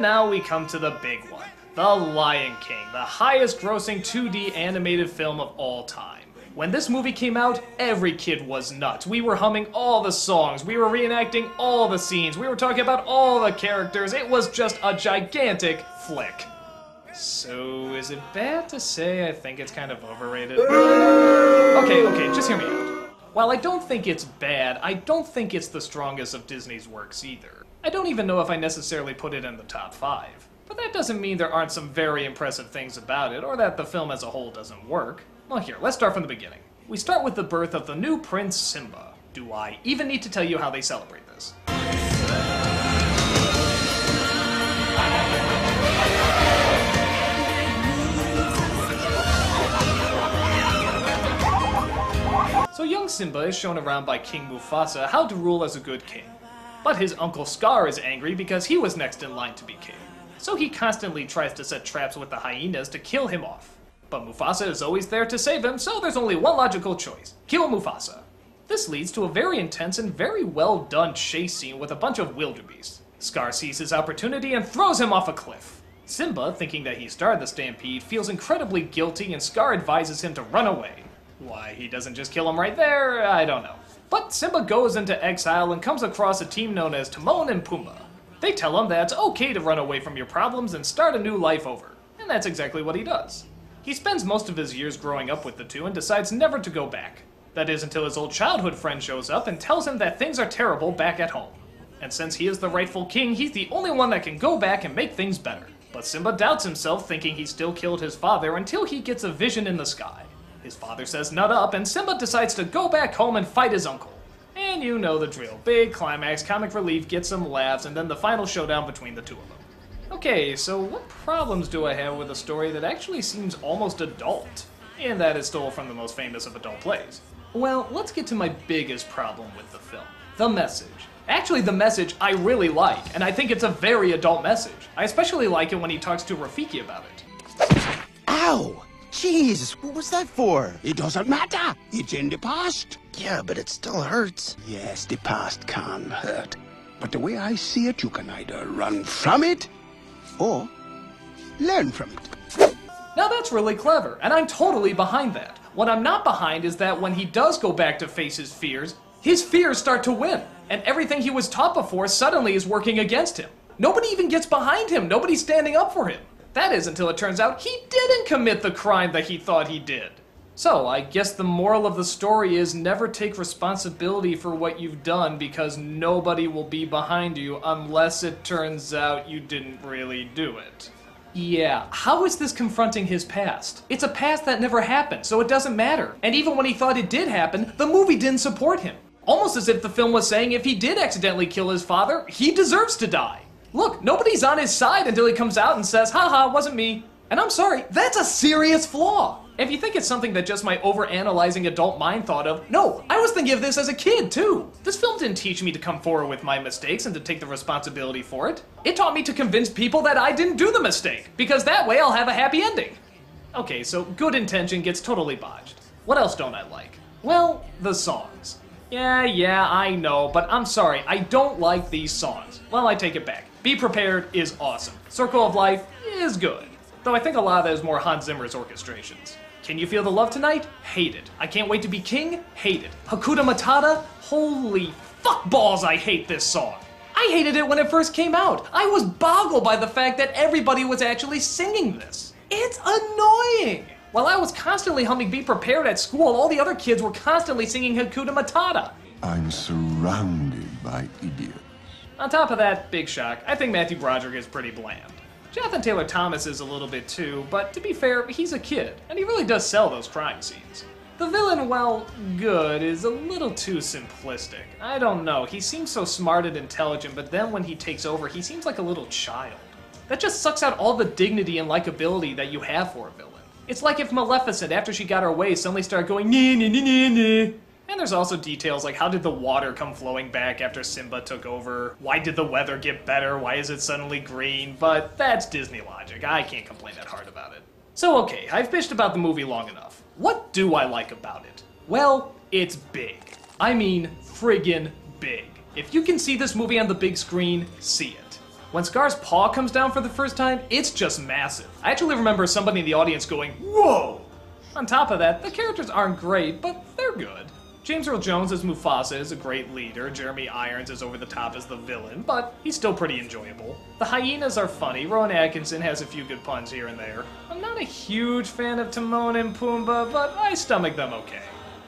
And now we come to the big one The Lion King, the highest grossing 2D animated film of all time. When this movie came out, every kid was nuts. We were humming all the songs, we were reenacting all the scenes, we were talking about all the characters. It was just a gigantic flick. So, is it bad to say I think it's kind of overrated? Okay, okay, just hear me out. While I don't think it's bad, I don't think it's the strongest of Disney's works either. I don't even know if I necessarily put it in the top five. But that doesn't mean there aren't some very impressive things about it, or that the film as a whole doesn't work. Well, here, let's start from the beginning. We start with the birth of the new Prince Simba. Do I even need to tell you how they celebrate this? So young Simba is shown around by King Mufasa how to rule as a good king. But his uncle Scar is angry because he was next in line to be king. So he constantly tries to set traps with the hyenas to kill him off. But Mufasa is always there to save him, so there's only one logical choice kill Mufasa. This leads to a very intense and very well done chase scene with a bunch of wildebeest. Scar sees his opportunity and throws him off a cliff. Simba, thinking that he started the stampede, feels incredibly guilty and Scar advises him to run away. Why he doesn't just kill him right there, I don't know. But Simba goes into exile and comes across a team known as Timon and Pumbaa. They tell him that it's okay to run away from your problems and start a new life over. And that's exactly what he does. He spends most of his years growing up with the two and decides never to go back. That is until his old childhood friend shows up and tells him that things are terrible back at home. And since he is the rightful king, he's the only one that can go back and make things better. But Simba doubts himself, thinking he still killed his father until he gets a vision in the sky. His father says nut up, and Simba decides to go back home and fight his uncle. And you know the drill. Big climax, comic relief, get some laughs, and then the final showdown between the two of them. Okay, so what problems do I have with a story that actually seems almost adult? And that is stole from the most famous of adult plays. Well, let's get to my biggest problem with the film the message. Actually, the message I really like, and I think it's a very adult message. I especially like it when he talks to Rafiki about it. Ow! Jeez, what was that for? It doesn't matter. It's in the past. Yeah, but it still hurts. Yes, the past can hurt. But the way I see it, you can either run from it or learn from it. Now that's really clever, and I'm totally behind that. What I'm not behind is that when he does go back to face his fears, his fears start to win, and everything he was taught before suddenly is working against him. Nobody even gets behind him, nobody's standing up for him. That is until it turns out he didn't commit the crime that he thought he did. So, I guess the moral of the story is never take responsibility for what you've done because nobody will be behind you unless it turns out you didn't really do it. Yeah, how is this confronting his past? It's a past that never happened, so it doesn't matter. And even when he thought it did happen, the movie didn't support him. Almost as if the film was saying if he did accidentally kill his father, he deserves to die. Look, nobody's on his side until he comes out and says, haha, wasn't me. And I'm sorry, that's a serious flaw. If you think it's something that just my overanalyzing adult mind thought of, no, I was thinking of this as a kid too. This film didn't teach me to come forward with my mistakes and to take the responsibility for it. It taught me to convince people that I didn't do the mistake, because that way I'll have a happy ending. Okay, so good intention gets totally botched. What else don't I like? Well, the songs. Yeah, yeah, I know, but I'm sorry, I don't like these songs. Well, I take it back. Be Prepared is awesome. Circle of Life is good. Though I think a lot of that is more Hans Zimmer's orchestrations. Can you feel the love tonight? Hate it. I can't wait to be king? Hate it. Hakuna Matata? Holy fuck balls, I hate this song. I hated it when it first came out. I was boggled by the fact that everybody was actually singing this. It's annoying. While I was constantly humming Be Prepared at school, all the other kids were constantly singing Hakuna Matata. I'm surrounded by idiots. On top of that, big shock, I think Matthew Broderick is pretty bland. Jonathan Taylor Thomas is a little bit too, but to be fair, he's a kid, and he really does sell those crime scenes. The villain, while good, is a little too simplistic. I don't know, he seems so smart and intelligent, but then when he takes over, he seems like a little child. That just sucks out all the dignity and likability that you have for a villain. It's like if Maleficent, after she got her way, suddenly started going, nee, nee, nee, nee, nee. And there's also details like how did the water come flowing back after Simba took over? Why did the weather get better? Why is it suddenly green? But that's Disney logic. I can't complain that hard about it. So, okay, I've bitched about the movie long enough. What do I like about it? Well, it's big. I mean, friggin' big. If you can see this movie on the big screen, see it. When Scar's paw comes down for the first time, it's just massive. I actually remember somebody in the audience going, Whoa! On top of that, the characters aren't great, but they're good. James Earl Jones as Mufasa is a great leader, Jeremy Irons is over the top as the villain, but he's still pretty enjoyable. The hyenas are funny, Rowan Atkinson has a few good puns here and there. I'm not a huge fan of Timon and Pumbaa, but I stomach them okay.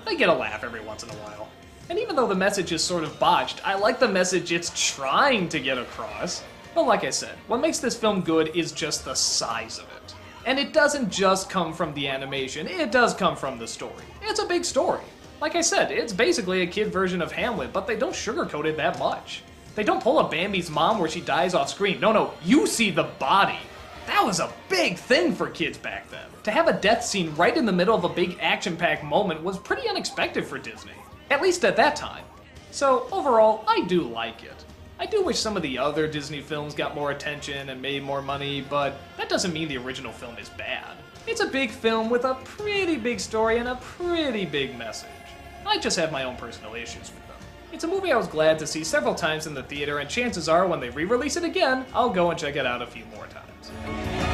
They get a laugh every once in a while. And even though the message is sort of botched, I like the message it's trying to get across. But like I said, what makes this film good is just the size of it. And it doesn't just come from the animation, it does come from the story. It's a big story. Like I said, it's basically a kid version of Hamlet, but they don't sugarcoat it that much. They don't pull a Bambi's mom where she dies off screen. No, no, you see the body. That was a big thing for kids back then. To have a death scene right in the middle of a big action packed moment was pretty unexpected for Disney. At least at that time. So, overall, I do like it. I do wish some of the other Disney films got more attention and made more money, but that doesn't mean the original film is bad. It's a big film with a pretty big story and a pretty big message. I just have my own personal issues with them. It's a movie I was glad to see several times in the theater, and chances are when they re release it again, I'll go and check it out a few more times.